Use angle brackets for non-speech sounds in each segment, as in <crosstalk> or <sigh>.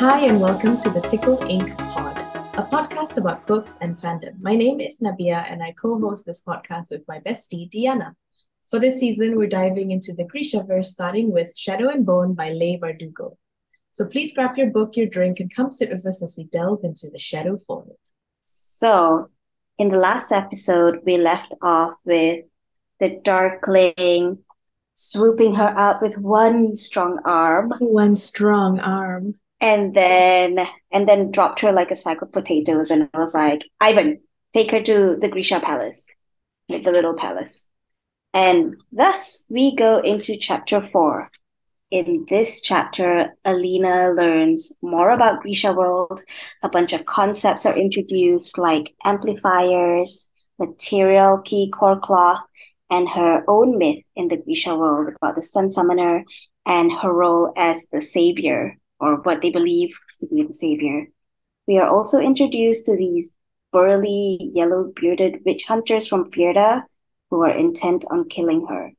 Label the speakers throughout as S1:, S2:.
S1: Hi, and welcome to the Tickled Ink Pod, a podcast about books and fandom. My name is Nabia, and I co host this podcast with my bestie, Diana. For this season, we're diving into the Grishaverse, starting with Shadow and Bone by Leigh Bardugo. So please grab your book, your drink, and come sit with us as we delve into the Shadow Fold.
S2: So, in the last episode, we left off with the Darkling swooping her up with one strong arm
S1: One strong arm.
S2: And then and then dropped her like a sack of potatoes and I was like, Ivan, take her to the Grisha Palace, the little palace. And thus we go into chapter four. In this chapter, Alina learns more about Grisha world. A bunch of concepts are introduced like amplifiers, materialki core cloth, and her own myth in the Grisha world about the sun summoner and her role as the savior, or what they believe to be the savior. We are also introduced to these burly, yellow bearded witch hunters from Fjerda who are intent on killing her.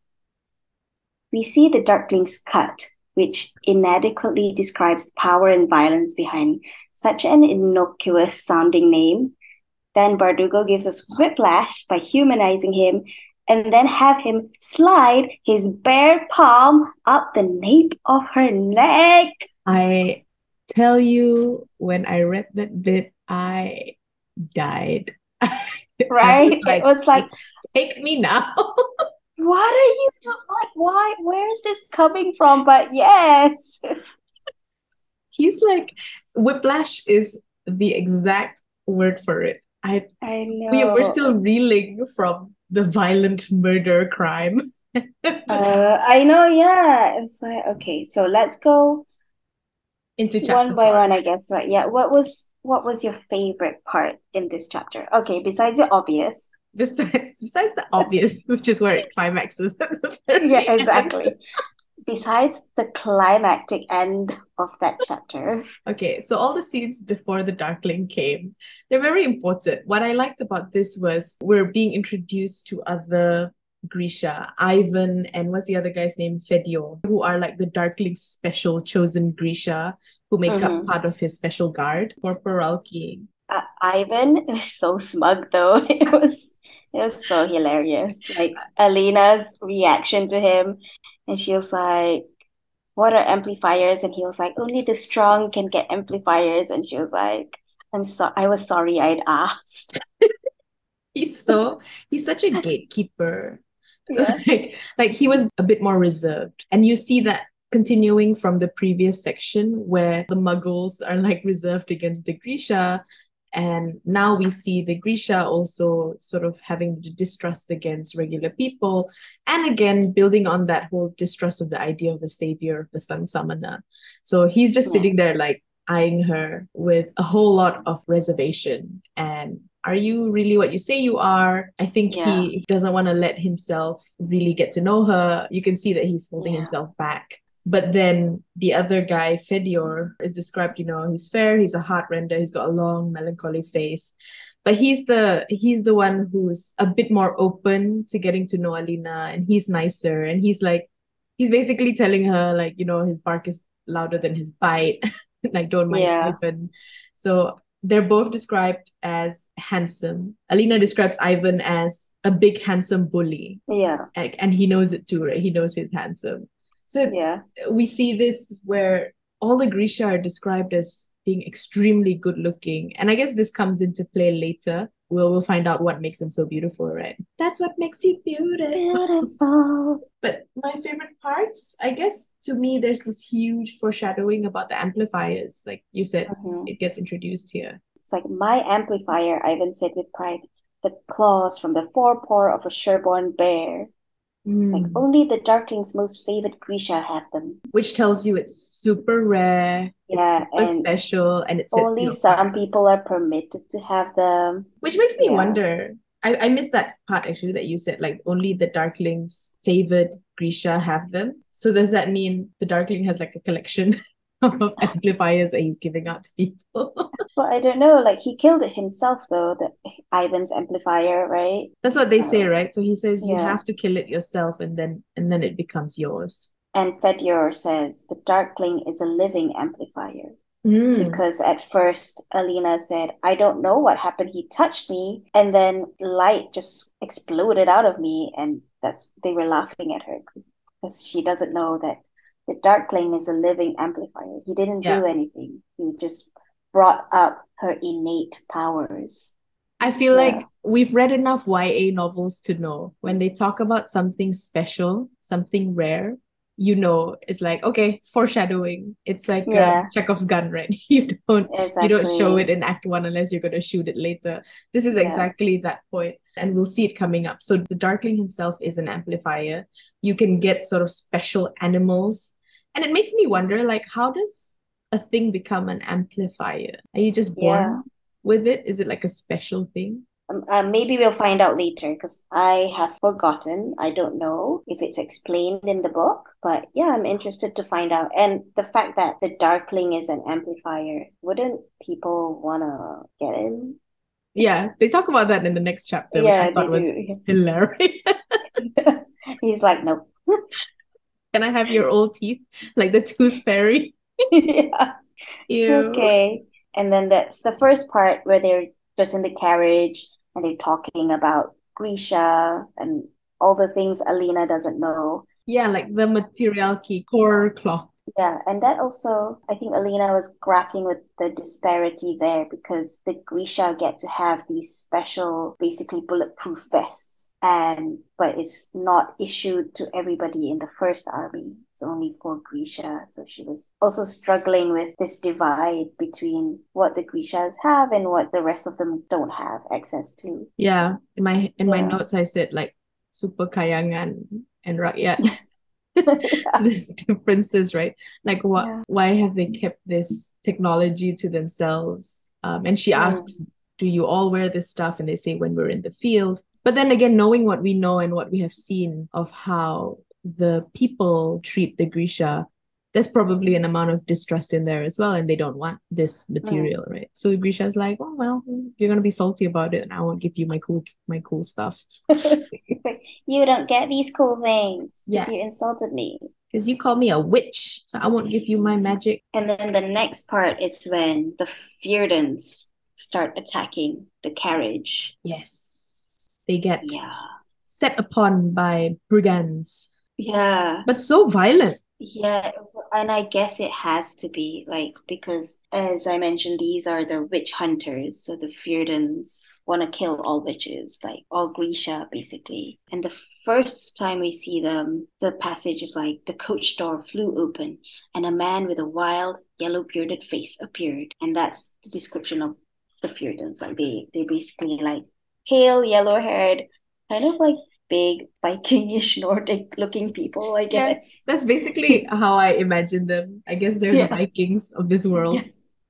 S2: We see the Darkling's cut, which inadequately describes the power and violence behind such an innocuous sounding name. Then Bardugo gives us whiplash by humanizing him and then have him slide his bare palm up the nape of her neck.
S1: I tell you, when I read that bit, I died. <laughs> I
S2: Right?
S1: like,
S2: it was like,
S1: take me now. <laughs>
S2: what are you like? Why? Where is this coming from? But yes. <laughs>
S1: He's like, whiplash is the exact word for it. I
S2: I know.
S1: we we're still reeling from the violent murder crime. <laughs>
S2: Uh, I know, yeah. It's like okay, so let's go
S1: Into chapter
S2: one by one, I guess. Right? Yeah. What was what was your favorite part in this chapter? Okay, besides the obvious.
S1: Besides, <laughs> besides the obvious, which is where it climaxes at the <laughs> very
S2: Yeah,
S1: end.
S2: exactly. Besides the climactic end of that chapter.
S1: Okay, so all the scenes before the Darkling came, they're very important. What I liked about this was we're being introduced to other Grisha, Ivan, and what's the other guy's name? Fedyor, who are like the Darkling's special chosen Grisha, who make up
S2: Mhm.
S1: part of his special guard, Corporalki.
S2: Uh, Ivan is so smug though. <laughs> It was it was so hilarious. Like Alina's reaction to him, and she was like, "What are amplifiers?" And he was like, "Only the strong can get amplifiers." And she was like, "I'm so I was sorry I'd asked." <laughs>
S1: He's so he's such a gatekeeper. <laughs>
S2: Yeah.
S1: like, like he was a bit more reserved. And you see that continuing from the previous section where the muggles are like reserved against the Grisha. And now we see the Grisha also sort of having the distrust against regular people. And again, building on that whole distrust of the idea of the savior of the sun summoner. So he's just
S2: Yeah.
S1: sitting there like eyeing her with a whole lot of reservation and are you really what you say you are? I think
S2: Yeah.
S1: he doesn't want to let himself really get to know her. You can see that he's holding
S2: Yeah.
S1: himself back. But then the other guy, Fedyor, is described, you know, he's fair, he's a heart render, he's got a long, melancholy face. But he's the he's the one who's a bit more open to getting to know Alina and he's nicer and he's like he's basically telling her like, you know, his bark is louder than his bite. <laughs> like don't mind
S2: Yeah.
S1: Ivan. So they're both described as handsome. Alina describes Ivan as a big, handsome bully.
S2: Yeah,
S1: and he knows it too, right? He knows he's handsome. So
S2: yeah,
S1: we see this where all the Grisha are described as being extremely good looking. And I guess this comes into play later. We'll, we'll find out what makes them so beautiful, right? That's what makes you beautiful.
S2: beautiful.
S1: But my favorite parts, I guess to me, there's this huge foreshadowing about the amplifiers. Like you said,
S2: Mhm.
S1: it gets introduced here.
S2: It's like my amplifier, Ivan said with pride. The claws from the forepaw of a Sherborne bear. Like
S1: Mm.
S2: only the Darkling's most favored Grisha have them.
S1: Which tells you it's super rare,
S2: Yeah,
S1: it's super
S2: and
S1: special, and it's
S2: Only
S1: you
S2: some people are permitted to have them.
S1: Which makes me
S2: Yeah.
S1: wonder. I, I missed that part actually that you said, like only the Darkling's favored Grisha have them. So does that mean the Darkling has like a collection <laughs> of amplifiers that he's giving out to people? <laughs>
S2: Well, I don't know. Like he killed it himself though, the Ivan's amplifier, right?
S1: That's what they say,
S2: Uh,
S1: right? So he says you have to kill it yourself and then and then it becomes yours.
S2: And Fedyor says the Darkling is a living amplifier.
S1: Mm.
S2: because at first Alina said, I don't know what happened. He touched me, and then light just exploded out of me, and that's they were laughing at her because she doesn't know that the Darkling is a living amplifier. He didn't
S1: Yeah.
S2: do anything. He just brought up her innate powers.
S1: I feel
S2: Yeah.
S1: like we've read enough YA novels to know when they talk about something special, something rare, you know, it's like, okay, foreshadowing. It's like
S2: Yeah.
S1: Chekhov's gun, right? <laughs> You don't
S2: Exactly.
S1: you don't show it in act one unless you're going to shoot it later. This is
S2: Yeah.
S1: exactly that point, and we'll see it coming up. So the Darkling himself is an amplifier. You can get sort of special animals, and it makes me wonder, like, how does a thing become an amplifier? Are you just born
S2: Yeah.
S1: with it? Is it like a special thing?
S2: Um, uh, maybe we'll find out later because I have forgotten. I don't know if it's explained in the book, but yeah, I'm interested to find out. And the fact that the Darkling is an amplifier, wouldn't people wanna get in?
S1: Yeah, they talk about that in the next chapter, which I thought was hilarious. <laughs> <laughs>
S2: He's like, nope. <laughs>
S1: Can I have your old teeth? Like the tooth fairy?
S2: Yeah.
S1: Ew.
S2: Okay. And then that's the first part where they're just in the carriage and they're talking about Grisha and all the things Alina doesn't know.
S1: Yeah, like the materialki, core cloth.
S2: Yeah, and that also, I think Alina was grappling with the disparity there because the Grisha get to have these special, basically bulletproof vests, and but it's not issued to everybody in the first army. It's only for Grisha. So she was also struggling with this divide between what the Grishas have and what the rest of them don't have access to.
S1: Yeah, in my in my notes I said like super kayangan and rakyat. <laughs> <laughs> The differences, right? Like what
S2: Yeah.
S1: why have they kept this technology to themselves? Um, and she asks, Do you all wear this stuff? And they say when we're in the field. But then again, knowing what we know and what we have seen of how the people treat the Grisha, there's probably an amount of distrust in there as well, and they don't want this material, right? So the Grisha's like, oh well, you're gonna be salty about it, and I won't give you my cool my cool stuff. <laughs>
S2: You don't get these cool things
S1: Yeah.
S2: because you insulted me.
S1: Because you call me a witch, so I won't give you my magic.
S2: And then the next part is when the Fjerdans start attacking the carriage.
S1: Yes. They get
S2: Yeah.
S1: set upon by brigands,
S2: Yeah.
S1: but so violent.
S2: Yeah. And I guess it has to be like because as I mentioned, these are the witch hunters. So the Fjerdans want to kill all witches, like all Grisha basically. And the first time we see them, the passage is like the coach door flew open and a man with a wild yellow bearded face appeared. And that's the description of the Fjerdans. Like they they're basically like pale, yellow haired, kind of like big Vikingish <laughs> Nordic looking people, I
S1: Yeah,
S2: guess.
S1: that's basically how I imagine them. I guess they're
S2: Yeah.
S1: the Vikings of this world.
S2: Yeah.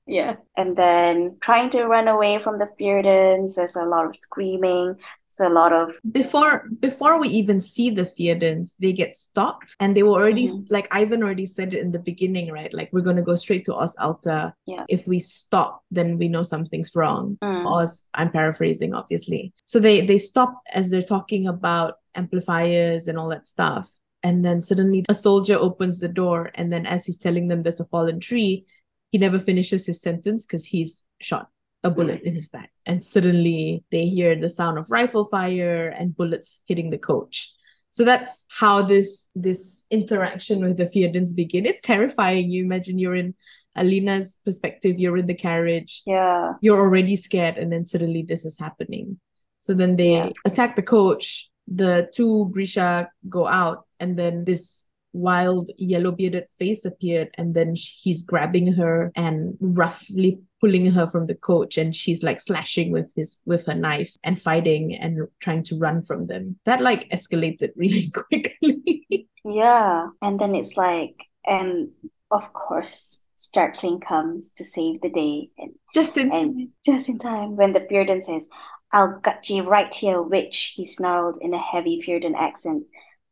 S2: Yeah. And then trying to run away from the Fjerdans, there's a lot of screaming. There's a lot of
S1: Before before we even see the Fjerdans, they get stopped and they were already
S2: Mhm.
S1: like Ivan already said it in the beginning, right? Like we're gonna go straight to Os Alta.
S2: Yeah.
S1: If we stop, then we know something's wrong.
S2: Mm.
S1: Oz, I'm paraphrasing, obviously. So they they stop as they're talking about amplifiers and all that stuff. And then suddenly a soldier opens the door, and then as he's telling them there's a fallen tree, he never finishes his sentence because he's shot a bullet mm. in his back. And suddenly they hear the sound of rifle fire and bullets hitting the coach. So that's how this this interaction with the Fjerdans begin. It's terrifying. You imagine you're in Alina's perspective, you're in the carriage,
S2: yeah.
S1: you're already scared, and then suddenly this is happening. So then they
S2: Yeah.
S1: attack the coach. The two Grisha go out, and then this wild yellow bearded face appeared, and then he's grabbing her and roughly pulling her from the coach, and she's like slashing with his with her knife and fighting and trying to run from them. That like escalated <laughs> really quickly.
S2: Yeah. And then it's like, and of course, Starkling comes to save the day. And,
S1: Just in time.
S2: just in time, when the Fjerdan says, I'll gut you right here, witch, he snarled in a heavy Fjerdan accent.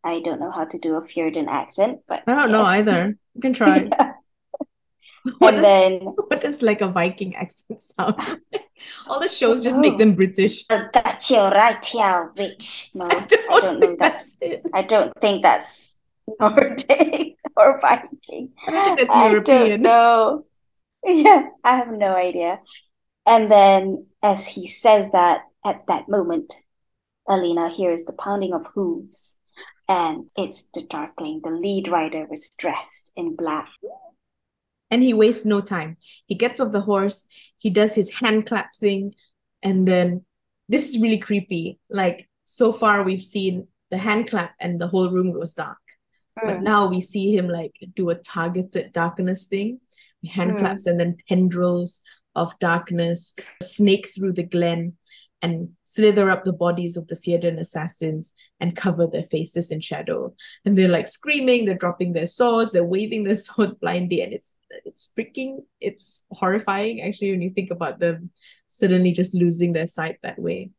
S2: I don't know how to do a Fjerdan accent, but
S1: I don't know either. You can <laughs> try.
S2: Yeah. <laughs>
S1: What
S2: And
S1: does-
S2: then
S1: What does <laughs> like a Viking accent sound like? <laughs> All the shows just make oh. them British.
S2: I'll gut you right here, witch. No,
S1: I don't,
S2: I don't
S1: think
S2: that's
S1: that's it.
S2: I don't think that's Nordic or Viking.
S1: I think that's
S2: I
S1: European.
S2: don't. Yeah, I have no idea. And then as he says that, at that moment, Alina hears the pounding of hooves. And it's the Darkling. The lead rider was dressed in black.
S1: And he wastes no time. He gets off the horse, he does his hand clap thing, and then this is really creepy. Like, so far, we've seen the hand clap and the whole room goes dark. But
S2: Mm.
S1: now we see him like do a targeted darkness thing. Hand
S2: Mm.
S1: claps and then tendrils of darkness snake through the glen and slither up the bodies of the Fjerdan assassins and cover their faces in shadow. And they're like screaming, they're dropping their swords, they're waving their <laughs> swords blindly, and it's it's freaking it's horrifying actually when you think about them suddenly just losing their sight that way.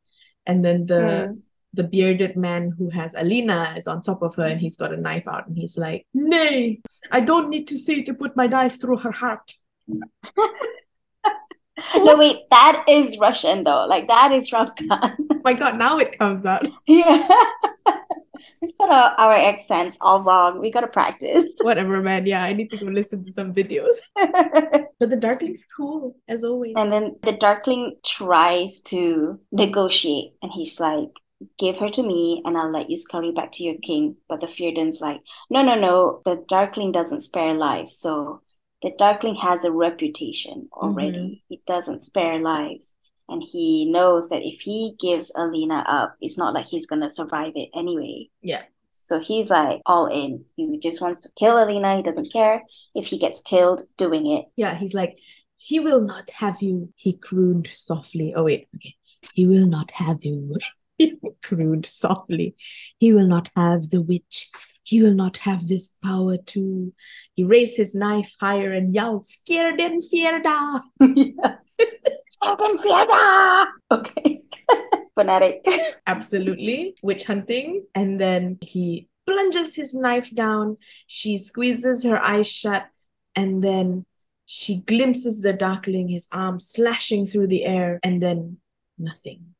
S1: And then the
S2: Mm.
S1: the bearded man who has Alina is on top of her and he's got a knife out and he's like, Nay, I don't need to see to put my knife through her heart. <laughs> <laughs>
S2: No, wait, that is Russian though. Like that is from <laughs> Khan.
S1: Oh my god, now it comes out.
S2: Yeah. <laughs> We got our, our accents all wrong. We gotta practice.
S1: Whatever, man. Yeah, I need to go listen to some videos. But the Darkling's cool, as always.
S2: And then the Darkling tries to negotiate, and he's like, Give her to me, and I'll let you scurry back to your king. But the Fjerdan's like, No, no, no. The Darkling doesn't spare lives. So the Darkling has a reputation already. Mm-hmm. He doesn't spare lives. And he knows that if he gives Alina up, it's not like he's gonna survive it anyway.
S1: Yeah.
S2: So he's like all in. He just wants to kill Alina. He doesn't care if he gets killed doing it.
S1: Yeah, he's like, he will not have you. He crooned softly. Oh, wait, okay. He will not have you. <laughs> <laughs> he crooned softly. He will not have the witch. He will not have this power too. He raised his knife higher and yelled, Skirden Fjerda. <laughs>
S2: yeah. Okay. <laughs> Fanatic.
S1: Absolutely. Witch hunting. And then he plunges his knife down. She squeezes her eyes shut. And then she glimpses the darkling, his arm slashing through the air. And then nothing.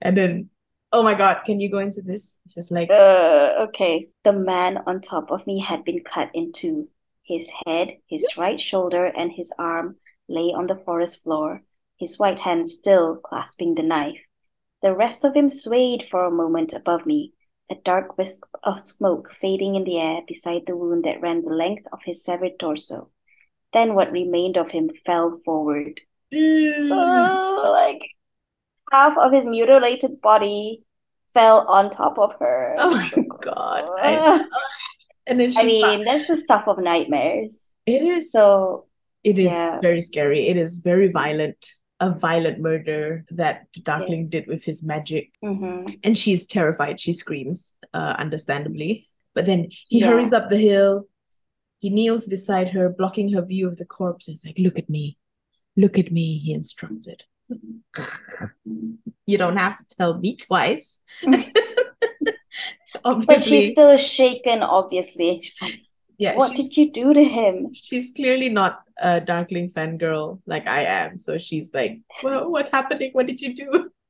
S1: And then, oh my God, can you go into this? It's just like,
S2: Uh, okay. The man on top of me had been cut in two. His head, his right shoulder, and his arm lay on the forest floor, his white hand still clasping the knife. The rest of him swayed for a moment above me, a dark wisp of smoke fading in the air beside the wound that ran the length of his severed torso. Then what remained of him fell forward.
S1: "Ugh."
S2: Oh, like half of his mutilated body fell on top of her.
S1: oh my God. I- <laughs> and then she
S2: I mean, that's the stuff of nightmares.
S1: it is,
S2: So,
S1: it is
S2: yeah.
S1: very scary. It is very violent. A violent murder that the Darkling did with his magic.
S2: mhm.
S1: and she's terrified. She screams, uh, understandably. But then he
S2: Yeah.
S1: hurries up the hill. He kneels beside her, blocking her view of the corpse. And He's like, "Look at me, look at me." He instructed. You don't have to tell me twice. <laughs>
S2: but she's still shaken, obviously. She's like,
S1: yeah.
S2: what did you do to him?
S1: she's clearly not a Darkling fangirl like I am. So she's like, "Well, what's happening? What did you do?" <laughs>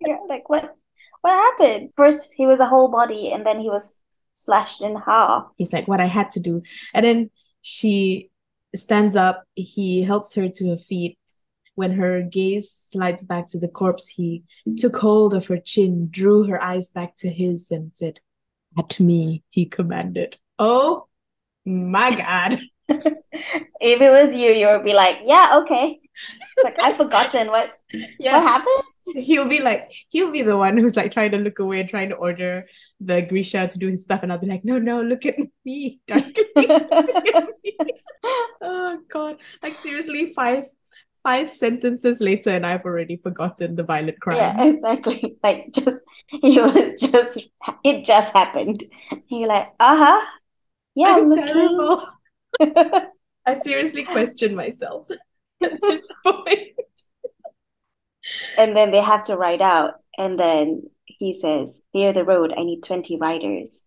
S2: Yeah, like, what? What happened? First, he was a whole body, and then he was slashed in half.
S1: He's like, what I had to do. And then she stands up. He helps her to her feet. When her gaze slides back to the corpse, he took hold of her chin, drew her eyes back to his, and said, At me, he commanded. Oh my God. <laughs>
S2: If it was you, you would be like, yeah, okay. It's like, I've forgotten what, what
S1: Yeah.
S2: happened.
S1: He'll be like, he'll be the one who's like trying to look away and trying to order the Grisha to do his stuff. And I'll be like, no, no, look at me, darkling. Look at me. Oh God. Like seriously, five five sentences later and I've already forgotten the violent crime.
S2: Yeah, exactly. <laughs> Like just <laughs> it was just it just happened. And you're like, uh-huh. Yeah,
S1: I'm
S2: looking.
S1: terrible. <laughs> I seriously question myself at this point.
S2: And then they have to ride out. And then he says, Near the road, I need 20 riders.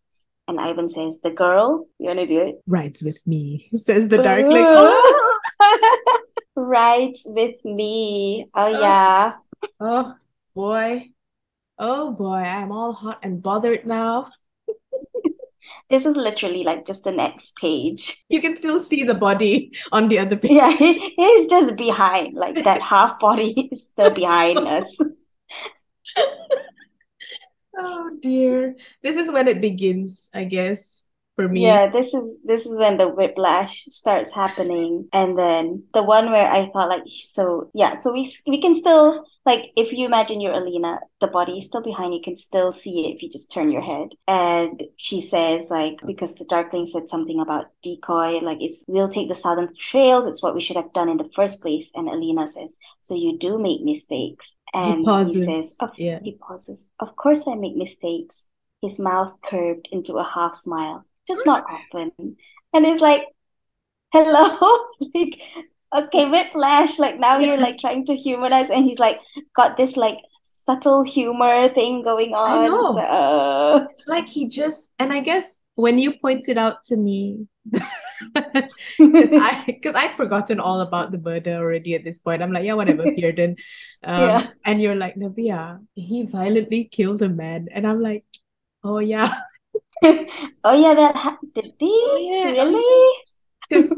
S2: And Ivan says, The girl, you wanna do it?
S1: Rides with me, says the darkling. Oh, <laughs>
S2: Rides with me. Oh
S1: Oh.
S2: yeah.
S1: oh boy. Oh boy, I'm all hot and bothered now. <laughs>
S2: This is literally like just the next page.
S1: You can still see the body on the other page.
S2: Yeah, <laughs> he, he's just behind, like that half body is still behind us.
S1: oh dear. This is when it begins, I guess, for me.
S2: Yeah, this is this is when the whiplash starts happening, and then the one where I thought like so yeah, so we we can still like if you imagine you're Alina, the body is still behind, you can still see it if you just turn your head. And she says like because the Darkling said something about decoy, like it's we'll take the southern trails, it's what we should have done in the first place. And Alina says, So you do make mistakes. And
S1: he pauses.
S2: he says, of,
S1: yeah.
S2: he pauses. Of course I make mistakes. His mouth curved into a half smile. Just not often. And it's like, hello? <laughs> like okay, whiplash. Like now you're like trying to humanize, and he's like got this like subtle humor thing going on.
S1: I know.
S2: It's like, uh,
S1: It's like he just, and I guess when you pointed out to me, <laughs> because I because I'd forgotten all about the murder already at this point. I'm like, yeah, whatever, <laughs> Pearden. Um,
S2: Yeah.
S1: and you're like, Nabia, he violently killed a man, and I'm like, oh yeah,
S2: oh yeah, that ha- did he
S1: Oh, yeah.
S2: really? <laughs>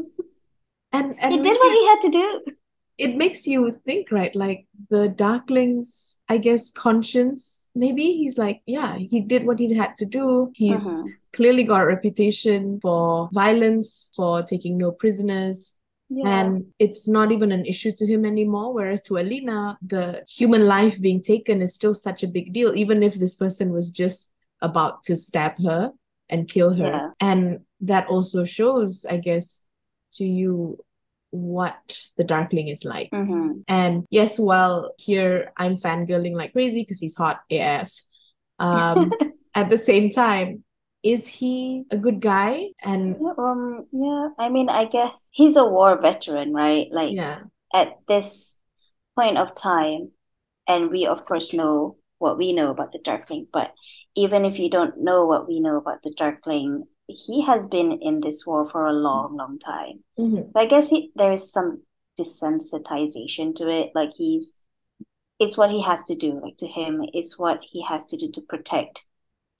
S1: and and
S2: He did what he had to do.
S1: it makes you think, right? Like the Darkling's, I guess, conscience. Maybe he's like, yeah, he did what he had to do. He's
S2: Mhm.
S1: clearly got a reputation for violence, for taking no prisoners.
S2: Yeah.
S1: And it's not even an issue to him anymore. Whereas to Alina, the human life being taken is still such a big deal, even if this person was just about to stab her and kill her.
S2: Yeah.
S1: And that also shows, I guess, to you what the Darkling is like.
S2: Mhm.
S1: And yes, well, here I'm fangirling like crazy because he's hot AF. Um, <laughs> at the same time, is he a good guy? And
S2: Yeah, um, yeah. I mean, I guess he's a war veteran, right? Like
S1: yeah,
S2: at this point of time, and we of course know what we know about the Darkling, but even if you don't know what we know about the Darkling, he has been in this war for a long, long time.
S1: Mhm.
S2: So I guess he, there is some desensitization to it. Like he's, it's what he has to do. Like to him, it's what he has to do to protect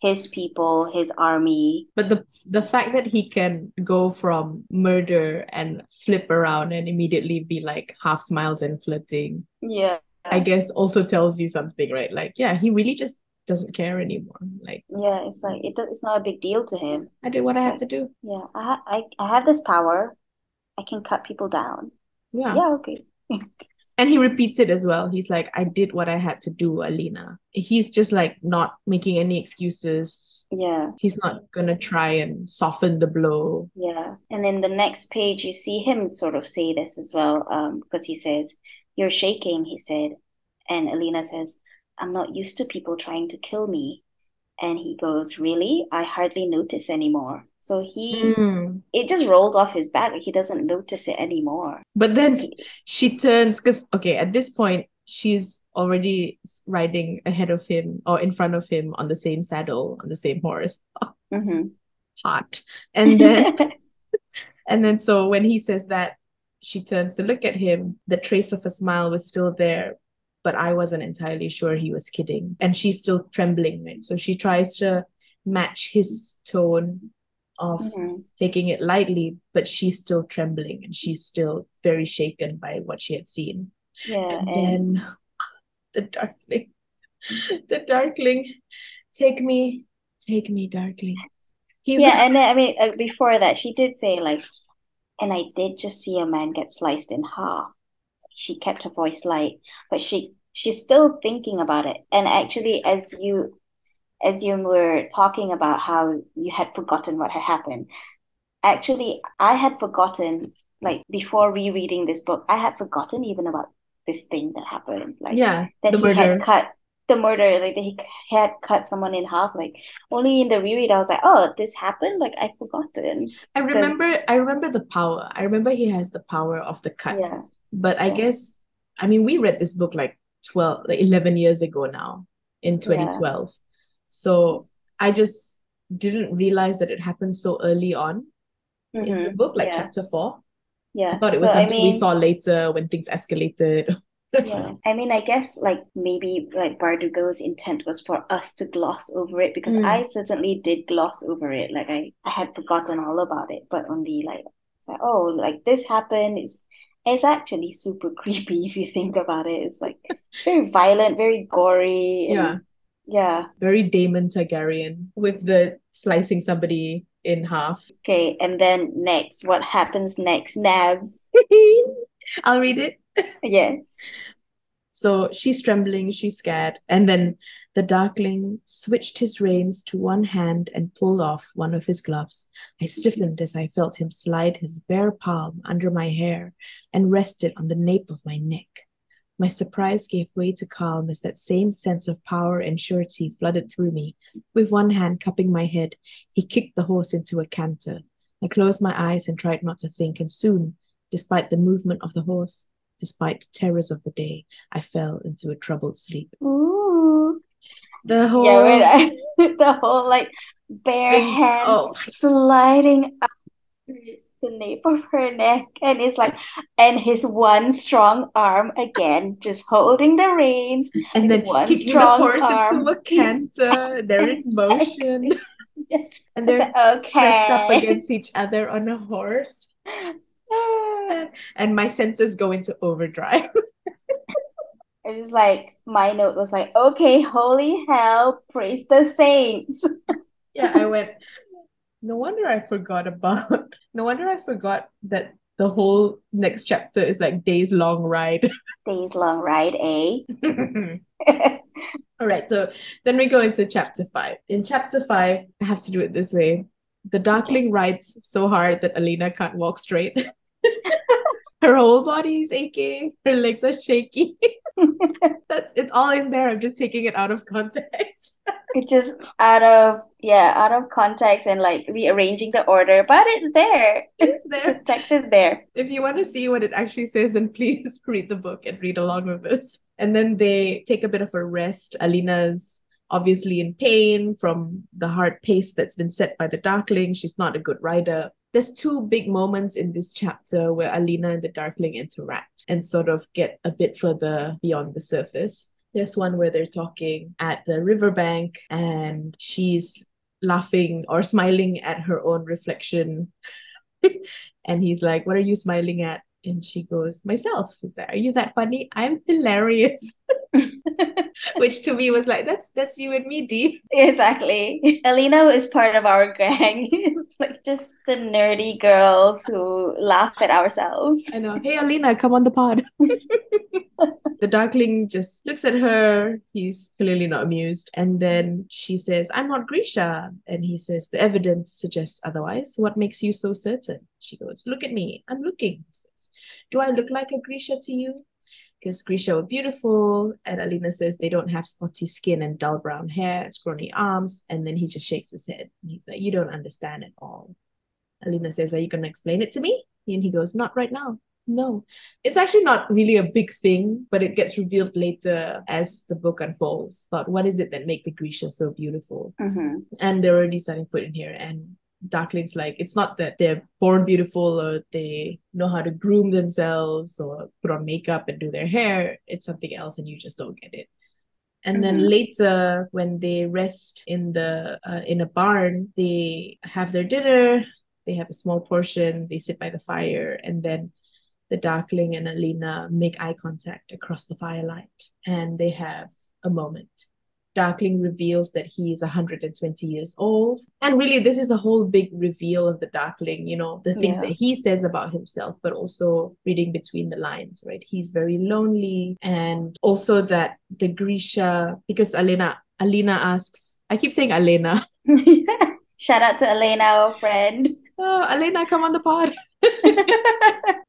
S2: his people, his army.
S1: But the the fact that he can go from murder and flip around and immediately be like half smiles and flirting,
S2: Yeah.
S1: I guess also tells you something, right? Like, yeah, he really just doesn't care anymore. Like,
S2: Yeah, it's like it, it's not a big deal to him.
S1: I did what I had to do.
S2: Yeah, I, ha- I I have this power. I can cut people down.
S1: Yeah.
S2: Yeah, okay. <laughs>
S1: And he repeats it as well. He's like, I did what I had to do, Alina. He's just like not making any excuses.
S2: Yeah,
S1: He's not gonna try and soften the blow.
S2: yeah. And then the next page, you see him sort of say this as well, um, because he says, "You're shaking," he said, and Alina says, "I'm not used to people trying to kill me." And he goes, "Really? I hardly notice anymore." So he,
S1: Mm.
S2: it just rolls off his back. He doesn't notice it anymore.
S1: But then she turns because okay, at this point she's already riding ahead of him or in front of him on the same saddle on the same horse.
S2: hmm <laughs>
S1: Hot. And then <laughs> and then so when he says that, she turns to look at him. The trace of a smile was still there, but I wasn't entirely sure he was kidding. And she's still trembling, right? So she tries to match his tone of
S2: hmm
S1: taking it lightly, but she's still trembling and she's still very shaken by what she had seen.
S2: Yeah,
S1: And
S2: and
S1: then the darkling, the darkling, take me, take me, darkling. He's
S2: Yeah, and then, I mean, uh, before that, she did say like, and I did just see a man get sliced in half. She kept her voice light, but she she's still thinking about it. And actually, as you as you were talking about how you had forgotten what had happened, actually, I had forgotten like before rereading this book, I had forgotten even about this thing that happened. Like
S1: yeah,
S2: that
S1: the
S2: he
S1: murder.
S2: had cut the murder, like that he had cut someone in half. Like only in the reread, I was like, oh, this happened. Like I'd forgotten.
S1: I remember, I remember the power. I remember he has the power of the cut.
S2: Yeah,
S1: But I
S2: Yeah.
S1: guess, I mean, we read this book like 12, like 11 years ago now in 2012. So I just didn't realize that it happened so early on in the
S2: Mhm.
S1: book, like
S2: Yeah.
S1: chapter four.
S2: yeah.
S1: I thought it was
S2: So I
S1: something we saw later when things escalated. <laughs>
S2: yeah. I mean, I guess like maybe like Bardugo's intent was for us to gloss over it because
S1: Mm.
S2: I certainly did gloss over it. Like I, I had forgotten all about it, but only like, it's like oh, like this happened. It's it's actually super <laughs> creepy if you think about it. It's like very violent, very gory. and-
S1: Yeah.
S2: Yeah.
S1: Very Daemon Targaryen with the slicing somebody in half.
S2: Okay. And then next, what happens next, Nabs? <laughs>
S1: I'll read it. <laughs>
S2: Yes.
S1: So she's trembling, she's scared. And then the Darkling switched his reins to one hand and pulled off one of his gloves. I stiffened as I felt him slide his bare palm under my hair and rest it on the nape of my neck. My surprise gave way to calm as that same sense of power and surety flooded through me. With one hand cupping my head, he kicked the horse into a canter. I closed my eyes and tried not to think, and soon, despite the movement of the horse, despite the terrors of the day, I fell into a troubled sleep.
S2: Ooh.
S1: The whole
S2: Yeah, when I, <laughs> the whole like bare hand
S1: oh.
S2: sliding up the nape of her neck, and it's like, and his one strong arm again, just holding the reins.
S1: and then
S2: one
S1: kicking the horse
S2: arm.
S1: into a canter. They're in <laughs> motion. <laughs> and they're
S2: like,
S1: pressed up against each other on a horse. <laughs> And my senses go into overdrive. <laughs>
S2: It was like my note was like, okay, holy hell, praise the saints. <laughs>
S1: Yeah, I went, no wonder I forgot about, no wonder I forgot that the whole next chapter is like days long ride.
S2: Days long ride, eh?
S1: All right, so then we go into chapter five. In chapter five, I have to do it this way. The Darkling rides so hard that Alina can't walk straight. Her whole body is aching, her legs are shaky. <laughs> That's it's all in there. I'm just taking it out of context. <laughs>
S2: It's just out of yeah, out of context and like rearranging the order, but it's there.
S1: It's there <laughs> The
S2: text is there.
S1: If you want to see what it actually says, then please read the book and read along with us. And then they take a bit of a rest. Alina's obviously in pain from the hard pace that's been set by the Darkling. She's not a good rider. There's two big moments in this chapter where Alina and the Darkling interact and sort of get a bit further beyond the surface. There's one where they're talking at the riverbank and she's laughing or smiling at her own reflection <laughs> and he's like, What are you smiling at? And she goes, Myself. Is that are you that funny? I'm hilarious. <laughs> Which to me was like, That's that's you and me, Dee.
S2: Exactly. Alina is part of our gang. <laughs> It's like just the nerdy girls who laugh at ourselves.
S1: I know. Hey Alina, come on the pod. <laughs> the Darkling just looks at her. He's clearly not amused. And then she says, I'm not Grisha. And he says, The evidence suggests otherwise. What makes you so certain? She goes, Look at me. I'm looking. Says, Do I look like a Grisha to you? Because Grisha were beautiful. And Alina says they don't have spotty skin and dull brown hair, scrawny arms. And then he just shakes his head. And he's like, You don't understand at all. Alina says, Are you going to explain it to me? And he goes, Not right now. No. It's actually not really a big thing, but it gets revealed later as the book unfolds. But what is it that make the Grisha so beautiful?
S2: hmm
S1: And they're already starting to put in here. And Darkling's like, it's not that they're born beautiful or they know how to groom themselves or put on makeup and do their hair. It's something else, and you just don't get it. And then
S2: Mhm.
S1: later, when they rest in the uh, in a barn, they have their dinner. They have a small portion. They sit by the fire, and then the Darkling and Alina make eye contact across the firelight, and they have a moment. Darkling reveals that he is 120 years old. And really, this is a whole big reveal of the Darkling, you know, the things
S2: Yeah.
S1: that he says about himself, but also reading between the lines, right? He's very lonely. And also that the Grisha, because Alina, Alina asks, I keep saying Alena. <laughs> <laughs>
S2: Shout out to Elena, our friend.
S1: Oh, Alena, come on the pod. <laughs>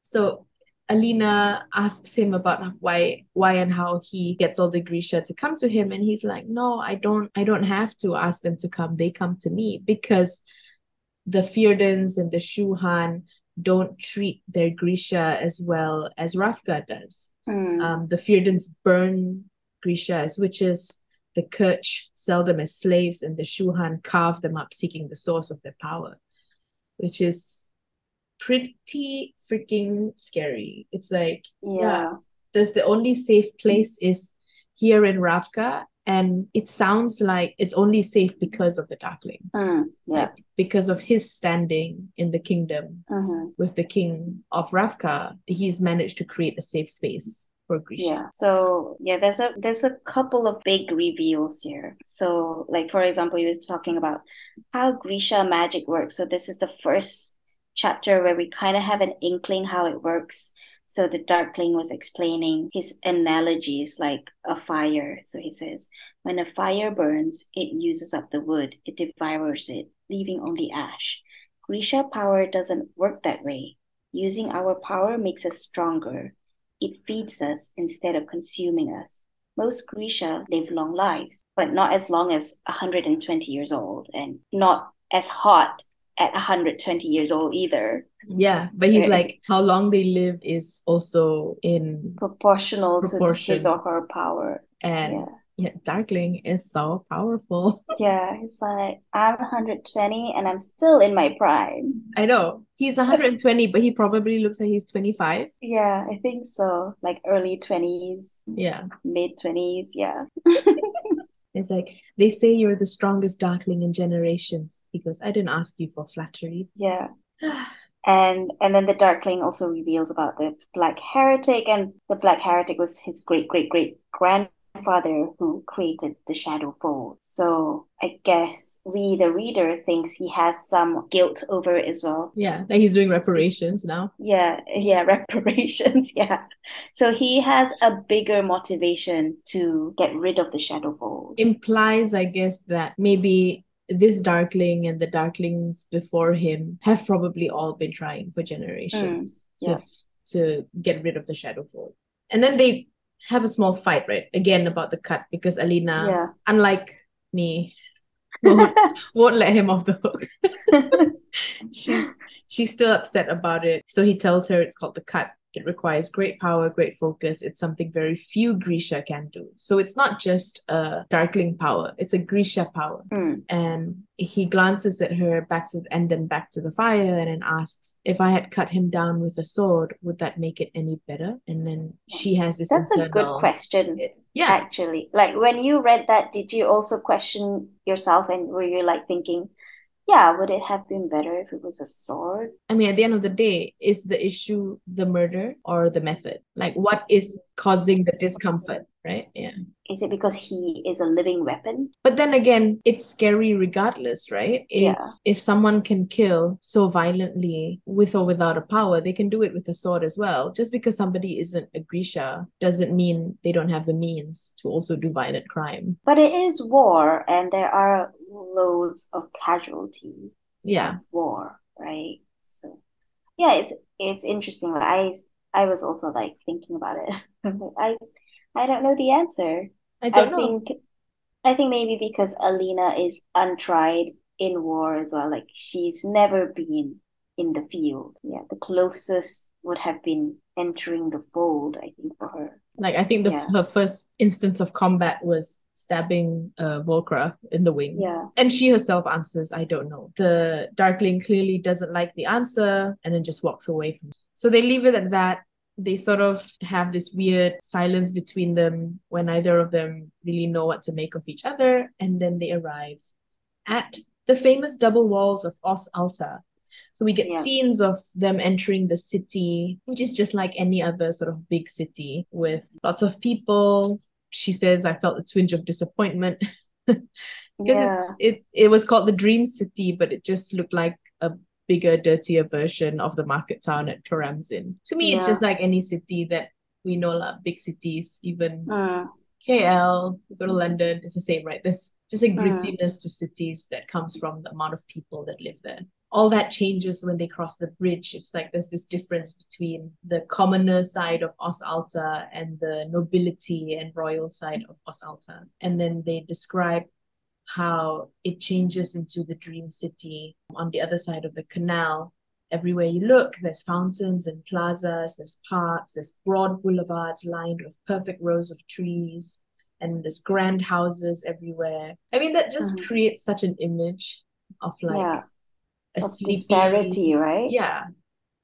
S1: So Alina asks him about why why and how he gets all the Grisha to come to him and he's like no I don't I don't have to ask them to come they come to me because the Fjerdans and the Shu Han don't treat their Grisha as well as Ravka does
S2: Hmm.
S1: um, the Fjerdans burn Grisha as witches the Kerch sell them as slaves and the Shu Han carve them up seeking the source of their power which is pretty freaking scary. It's like,
S2: yeah.
S1: There's the only safe place is here in Ravka, and it sounds like it's only safe because of the Darkling.
S2: Mm, yeah.
S1: Like, because of his standing in the kingdom
S2: Mhm.
S1: with the king of Ravka, he's managed to create a safe space for Grisha.
S2: Yeah. So yeah, there's a there's a couple of big reveals here. So like for example, he was talking about how Grisha magic works. So this is the first chapter where we kind of have an inkling how it works. So the Darkling was explaining his analogies like a fire. So he says, when a fire burns, it uses up the wood, it devours it, leaving only ash. Grisha power doesn't work that way. Using our power makes us stronger. It feeds us instead of consuming us. Most Grisha live long lives, but not as long as 120 years old, and not as hot at 120 years old either.
S1: Yeah, but he's like, how long they live is also in
S2: Proportional to
S1: Proportion.
S2: his or her power.
S1: and
S2: Yeah.
S1: yeah, Darkling is so powerful. <laughs>
S2: Yeah, he's like I'm 120 and I'm still in my prime.
S1: I know he's 120, but he probably looks like he's 25.
S2: Yeah, I think so. Like early 20s,
S1: Yeah,
S2: mid 20s. Yeah. <laughs>
S1: it's like they say you're the strongest Darkling in generations. He goes, I didn't ask you for flattery.
S2: Yeah. <sighs> And and then the Darkling also reveals about the Black Heretic, and the Black Heretic was his great great great grandfather who created the Shadow Fold. So I guess we, the reader, thinks he has some guilt over it as well.
S1: Yeah, like he's doing reparations now.
S2: Yeah, yeah, <laughs> reparations. Yeah. So he has a bigger motivation to get rid of the Shadow Fold.
S1: Implies, I guess, that maybe this Darkling and the Darklings before him have probably all been trying for generations mm, to
S2: yeah.
S1: to get rid of the Shadow Fold. And then they have a small fight, right? Again about the cut because Alina,
S2: Yeah.
S1: unlike me, <laughs> won't, won't let him off the hook. <laughs> <laughs> she's she's still upset about it. So he tells her it's called the cut. It requires great power, great focus. It's something very few Grisha can do. So it's not just a Darkling power, it's a Grisha power.
S2: Mm.
S1: And he glances at her back to and then back to the fire and then asks, if I had cut him down with a sword, would that make it any better? And then she has this
S2: That's a good
S1: internal-
S2: question.
S1: Yeah.
S2: actually. Like when you read that, did you also question yourself and were you like thinking, yeah, would it have been better if it was a sword?
S1: I mean, at the end of the day, is the issue the murder or the method? Like, what is causing the discomfort, right? Yeah.
S2: Is it because he is a living weapon?
S1: But then again, it's scary regardless, right? If
S2: Yeah.
S1: if someone can kill so violently with or without a power, they can do it with a sword as well. Just because somebody isn't a Grisha doesn't mean they don't have the means to also do violent crime.
S2: But it is war and there are loads of casualties
S1: Yeah.
S2: war, right? So yeah, it's it's interesting. Like I I was also like thinking about it. <laughs> I I don't know the answer.
S1: I don't
S2: I
S1: know.
S2: think I think maybe because Alina is untried in war as well. Like she's never been in the field. Yeah, the closest would have been entering the fold, I think, for her.
S1: Like I think the
S2: Yeah.
S1: her first instance of combat was stabbing uh Volcra in the wing.
S2: Yeah.
S1: And she herself answers, I don't know. The Darkling clearly doesn't like the answer and then just walks away from it. So they leave it at that. They sort of have this weird silence between them where neither of them really know what to make of each other. And then they arrive at the famous double walls of Os Alta. So we get
S2: Yeah.
S1: scenes of them entering the city, which is just like any other sort of big city with lots of people. She says, I felt a twinge of disappointment <laughs> because
S2: Yeah.
S1: it's it it was called the Dream City, but it just looked like a bigger, dirtier version of the market town at Keramzin. To me, it's just like any city that we know, like big cities, even
S2: Mm,
S1: KL, you go to London, it's the same, right? There's just a
S2: Mm.
S1: grittiness to cities that comes from the amount of people that live there. All that changes when they cross the bridge. It's like there's this difference between the commoner side of Os Alta and the nobility and royal side of Os Alta. And then they describe how it changes into the dream city on the other side of the canal. Everywhere you look, there's fountains and plazas, there's parks, there's broad boulevards lined with perfect rows of trees, and there's grand houses everywhere. I mean, that just
S2: Mhm.
S1: creates such an image of like
S2: yeah.
S1: A
S2: Of
S1: sleepy,
S2: disparity, right?
S1: yeah,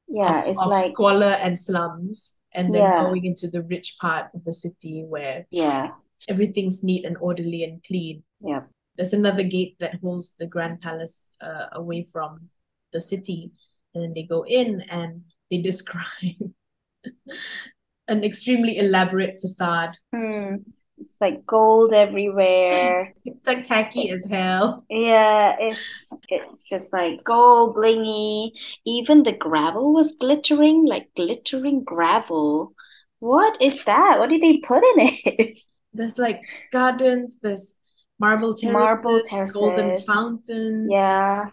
S2: Yeah,
S1: of,
S2: it's
S1: of
S2: like
S1: squalor and slums. and then
S2: Yeah.
S1: going into the rich part of the city where
S2: Yeah.
S1: everything's neat and orderly and clean.
S2: Yeah.
S1: There's another gate that holds the Grand Palace uh, away from the city. And then they go in and they <laughs> describe an extremely elaborate facade.
S2: Hmm. It's like gold everywhere. <laughs>
S1: It's like tacky as hell.
S2: Yeah, it's it's just like gold blingy. Even the gravel was glittering, like glittering gravel. What is that? What did they put in it? <laughs>
S1: There's like gardens, there's marble terraces,
S2: Marble
S1: golden fountains,
S2: Yeah,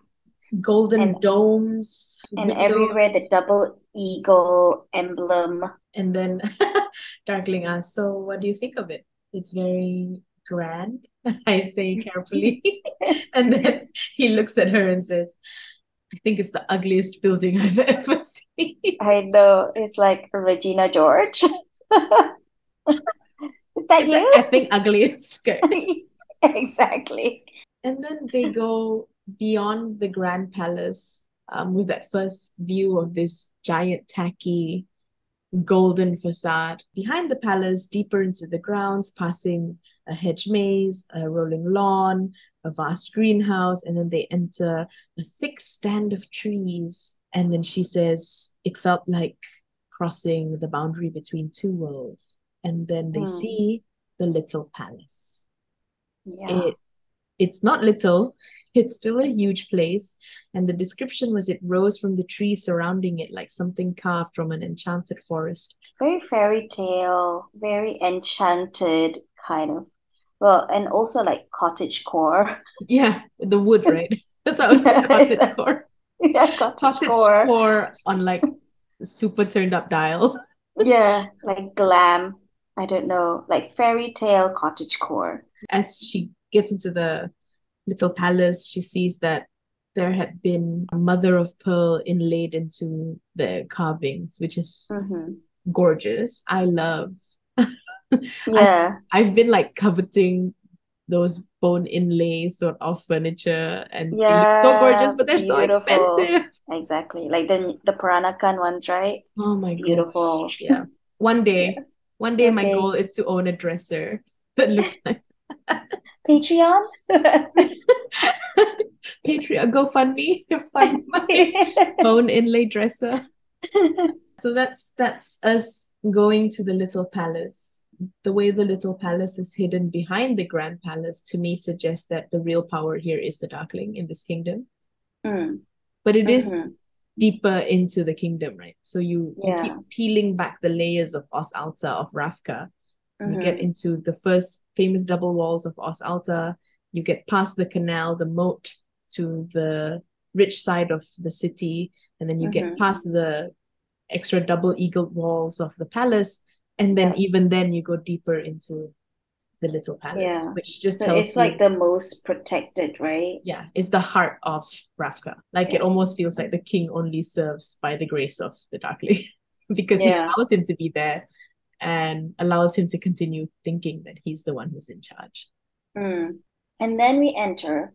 S1: golden
S2: And-
S1: domes,
S2: and everywhere the double eagle emblem.
S1: And then <laughs> Darkling asks, So what do you think of it? It's very grand, <laughs> I say <laughs> carefully. <laughs> And then he looks at her and says, I think it's the ugliest building I've ever seen.
S2: I know it's like Regina George. Is that you?
S1: the effing ugliest skirt.
S2: Exactly.
S1: And then they go beyond the Grand Palace um, with that first view of this giant, tacky, golden facade. Behind the palace, deeper into the grounds, passing a hedge maze, a rolling lawn, a vast greenhouse, and then they enter a thick stand of trees. And then she says it felt like crossing the boundary between two worlds. And then they
S2: Hmm.
S1: see the little palace
S2: Yeah.
S1: it it's not little <laughs> it's still a huge place and the description was it rose from the trees surrounding it like something carved from an enchanted forest
S2: Very fairy tale, very enchanted kind of. Well, and also like cottage core. <laughs>
S1: yeah the wood right <laughs> that's how it's
S2: Yeah,
S1: cottage
S2: exactly.
S1: core
S2: Yeah, cottage
S1: cottage
S2: core.
S1: core on like super turned up dial
S2: Yeah, like glam. I don't know, like fairy tale cottage core.
S1: as she gets into the little palace she sees that there had been a mother of pearl inlaid into the carvings which is
S2: hmm
S1: gorgeous i love <laughs>
S2: Yeah,
S1: I've been like coveting those bone inlays sort of furniture and they look so gorgeous, but they're so expensive.
S2: exactly. Like the the Peranakan ones, right?
S1: Oh my gosh.
S2: Beautiful.
S1: Yeah. One day, <laughs> one day
S2: One
S1: my goal is to own a dresser <laughs> that looks like
S2: Patreon? <laughs>
S1: Patreon, GoFundMe, fund my <laughs> bone inlay dresser. <laughs> So that's that's us going to the little palace. The way the little palace is hidden behind the grand palace to me suggests that the real power here is the Darkling in this kingdom.
S2: Mm,
S1: But it is
S2: mhm.
S1: deeper into the kingdom, right? So you, you keep peeling back the layers of Os Alta of Ravka. You get into the first famous double walls of Os Alta. You get past the canal, the moat to the rich side of the city, and then you get
S2: Mhm.
S1: past the extra double eagled walls of the palace, and then
S2: Yeah.
S1: even then you go deeper into the little palace,
S2: Yeah.
S1: which just
S2: So
S1: tells
S2: it's
S1: you
S2: like the most protected, right?
S1: yeah, it's the heart of Ravka. Like it almost feels like the king only serves by the grace of the Darkling <laughs> because he allows him to be there and allows him to continue thinking that he's the one who's in charge.
S2: Mm. And then we enter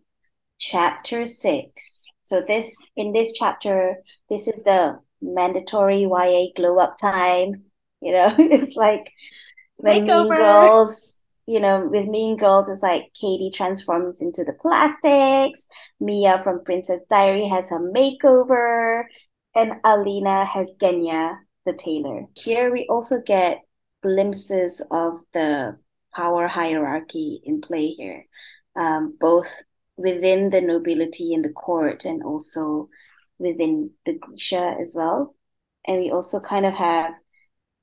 S2: chapter six. So this in this chapter, this is the mandatory YA glow up time. You know, <laughs> it's like when Mean Girls, you know, with Mean Girls, it's like Cady transforms into the plastics. Mia from Princess Diary has her makeover, and Alina has Genya, the tailor. Here we also get glimpses of the power hierarchy in play here, um, both within the nobility and the court, and also within the Grisha as well. And we also kind of have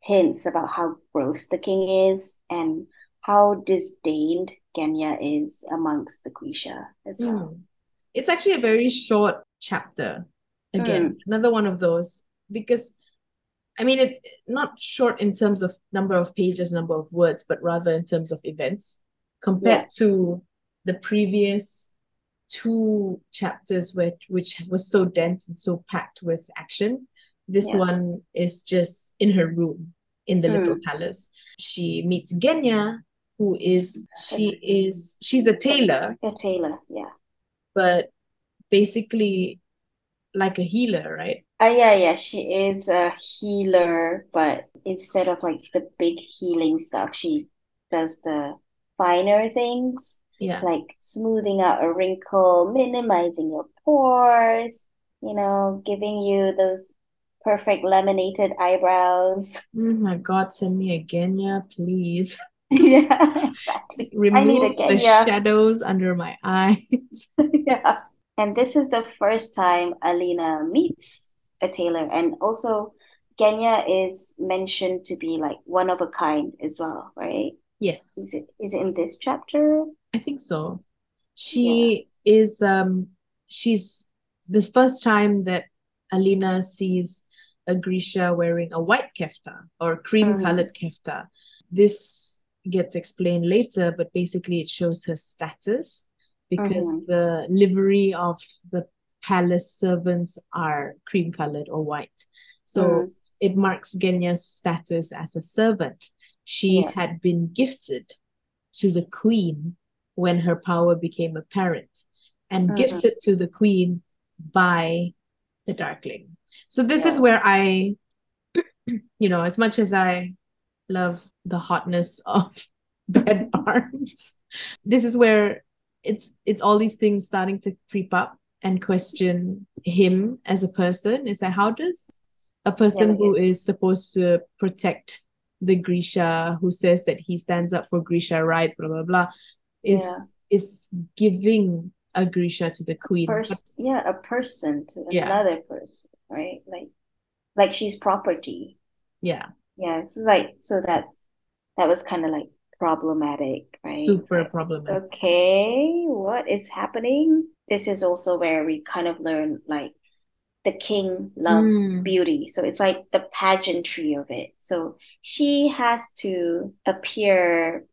S2: hints about how gross the king is and how disdained Genya is amongst the Grisha as well.
S1: Mm. It's actually a very short chapter. Again, another one of those because I mean it's not short in terms of number of pages, number of words, but rather in terms of events compared to the previous two chapters which which was so dense and so packed with action. This
S2: Yeah.
S1: one is just in her room in the little
S2: Mm.
S1: palace. She meets Genya, who is she is she's a tailor,
S2: A tailor, yeah.
S1: but basically like a healer, right?
S2: Uh, yeah, yeah, she is a healer, but instead of like the big healing stuff, she does the finer things,
S1: Yeah.
S2: like smoothing out a wrinkle, minimizing your pores, you know, giving you those perfect laminated eyebrows.
S1: Oh my God, send me a Genya, please. <laughs> <laughs>
S2: Yeah, exactly. I need a
S1: Remove the shadows under my <laughs> eyes.
S2: Yeah. And this is the first time Alina meets a tailor. And also, Genya is mentioned to be like one of a kind as well, right?
S1: Yes,
S2: Is it is it in this chapter?
S1: I think so.
S2: Yeah.
S1: She is um she's the first time that Alina sees a Grisha wearing a white kefta or cream
S2: Mhm.
S1: colored kefta. This gets explained later, but basically it shows her status because
S2: Mhm.
S1: the livery of the palace servants are cream colored or white. So
S2: Mm.
S1: it marks Genya's status as a servant. She
S2: Yeah.
S1: had been gifted to the queen when her power became apparent and
S2: Mhm.
S1: gifted to the queen by the Darkling. So this is where I, <clears throat> you know, as much as I love the hotness <laughs> of bed <laughs> arms, this is where it's it's all these things starting to creep up and question him as a person. It's like how does a person
S2: Yeah,
S1: who is supposed to protect the Grisha, who says that he stands up for Grisha rights, blah blah blah, is
S2: Yeah.
S1: is giving a Grisha to the queen. But
S2: Pers yeah, a person to
S1: Yeah.
S2: another person, right? Like like she's property.
S1: yeah,
S2: Yeah, it's like so that that was kind of like problematic, right?
S1: Super problematic.
S2: okay, what is happening? This is also where we kind of learn like the king loves
S1: Mm.
S2: beauty. So it's like the pageantry of it. So she has to appear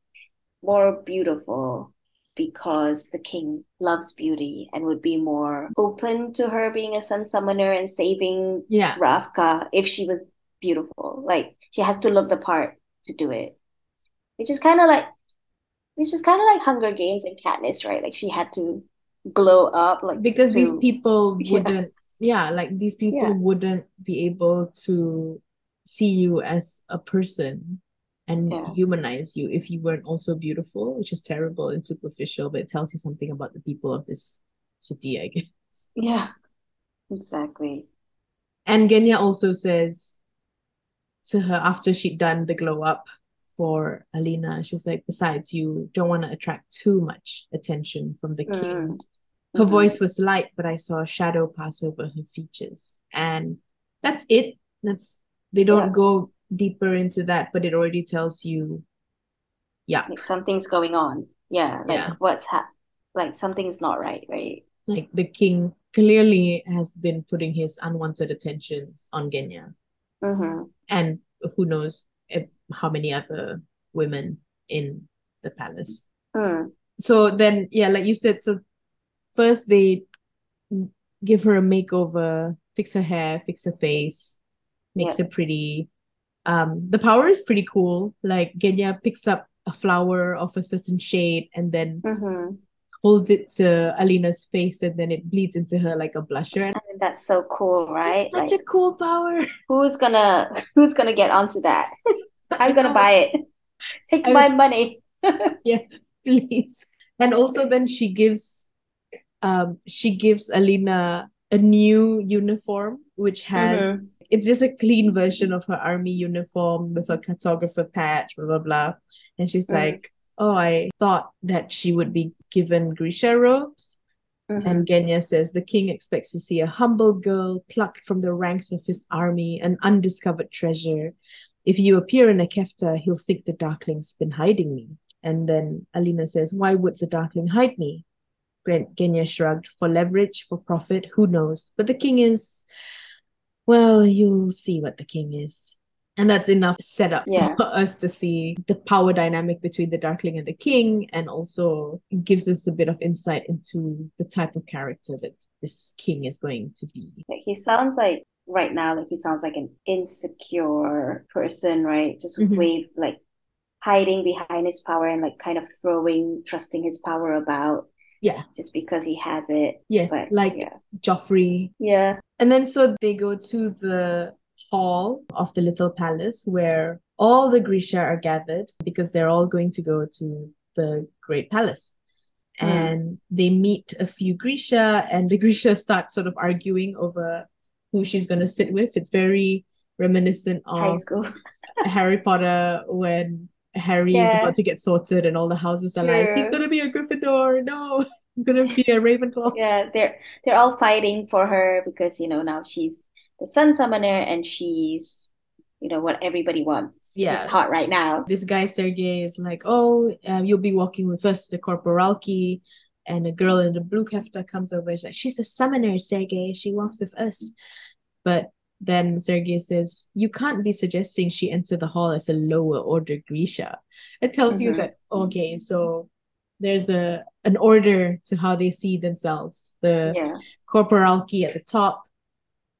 S2: more beautiful because the king loves beauty and would be more open to her being a sun summoner and saving
S1: Yeah,
S2: Ravka if she was beautiful. Like she has to look the part to do it. Which is kind of like which is kind of like Hunger Games and Katniss, right? Like she had to glow up like
S1: because these people <laughs> wouldn't, yeah, like these people
S2: Yeah.
S1: wouldn't be able to see you as a person and
S2: Yeah.
S1: humanize you if you weren't also beautiful, which is terrible and superficial, but it tells you something about the people of this city, I <laughs> guess.
S2: Yeah, exactly.
S1: And Genya also says to her after she'd done the glow up for Alina, she's like, besides, you don't want to attract too much attention from the king.
S2: Mm.
S1: Her
S2: Mhm.
S1: voice was light, but I saw a shadow pass over her features. And that's it. That's they don't
S2: Yeah.
S1: go deeper into that, but it already tells you, yeah,
S2: Like something's going on. Yeah, like
S1: Yeah.
S2: what's hap like something's not right, right?
S1: like the king clearly has been putting his unwanted attentions on Genya.
S2: Mm-hmm.
S1: And who knows how many other women in the palace.
S2: Mm.
S1: So then, yeah, like you said, so first they give her a makeover, fix her hair, fix her face, makes
S2: Yeah.
S1: her pretty. Um, the power is pretty cool. Like Genya picks up a flower of a certain shade and then
S2: Mm-hmm.
S1: holds it to Alina's face and then it bleeds into her like a blusher. And
S2: I mean, that's so cool, right?
S1: it's such
S2: Like
S1: a cool power.
S2: who's gonna who's gonna get onto that? <laughs> I'm gonna buy it. <laughs> Take
S1: I-
S2: my money. <laughs>
S1: Yeah, please. And also then she gives um she gives Alina a new uniform which has it's just a clean version of her army uniform with a cartographer patch, blah blah blah. And she's
S2: Mhm.
S1: like, Oh, I thought that she would be given Grisha robes.
S2: Mhm.
S1: And Genya says the king expects to see a humble girl plucked from the ranks of his army, an undiscovered treasure. If you appear in a kefta, he'll think the Darkling's been hiding me. And then Alina says, Why would the Darkling hide me? Gen- Genya shrugged. For leverage, for profit, who knows? But the king is, well, you'll see what the king is. And that's enough setup
S2: Yeah.
S1: for us to see the power dynamic between the Darkling and the king, and also gives us a bit of insight into the type of character that this king is going to be.
S2: Like he sounds like right now, like he sounds like an insecure person, right? Just
S1: Mhm.
S2: wave like hiding behind his power and like kind of throwing, trusting his power about
S1: Yeah,
S2: just because he has it.
S1: yes,
S2: But
S1: like
S2: yeah.
S1: Joffrey.
S2: Yeah.
S1: And then so they go to the hall of the little palace where all the Grisha are gathered because they're all going to go to the great palace.
S2: Hmm.
S1: And they meet a few Grisha, and the <laughs> Grisha start sort of arguing over who she's going to sit with. It's very reminiscent
S2: High
S1: of
S2: school. <laughs>
S1: Harry Potter when Harry is about to get sorted and all the houses are like, he's going to be a Gryffindor. No, <laughs> he's going to be a Ravenclaw.
S2: Yeah, they're they're all fighting for her because, you know, now she's the sun summoner and she's, you know, what everybody wants.
S1: Yeah.
S2: It's hot right now.
S1: this guy Sergey is like, oh, um, you'll be walking with us, the corporalki, and a girl in the blue kefta comes over. She's like, she's a summoner, Sergey. She walks with us. But then Sergey says, you can't be suggesting she enter the hall as a lower order Grisha. It tells you
S2: Mhm.
S1: that okay, so there's a an order to how they see themselves. The
S2: Yeah.
S1: corporalki at the top,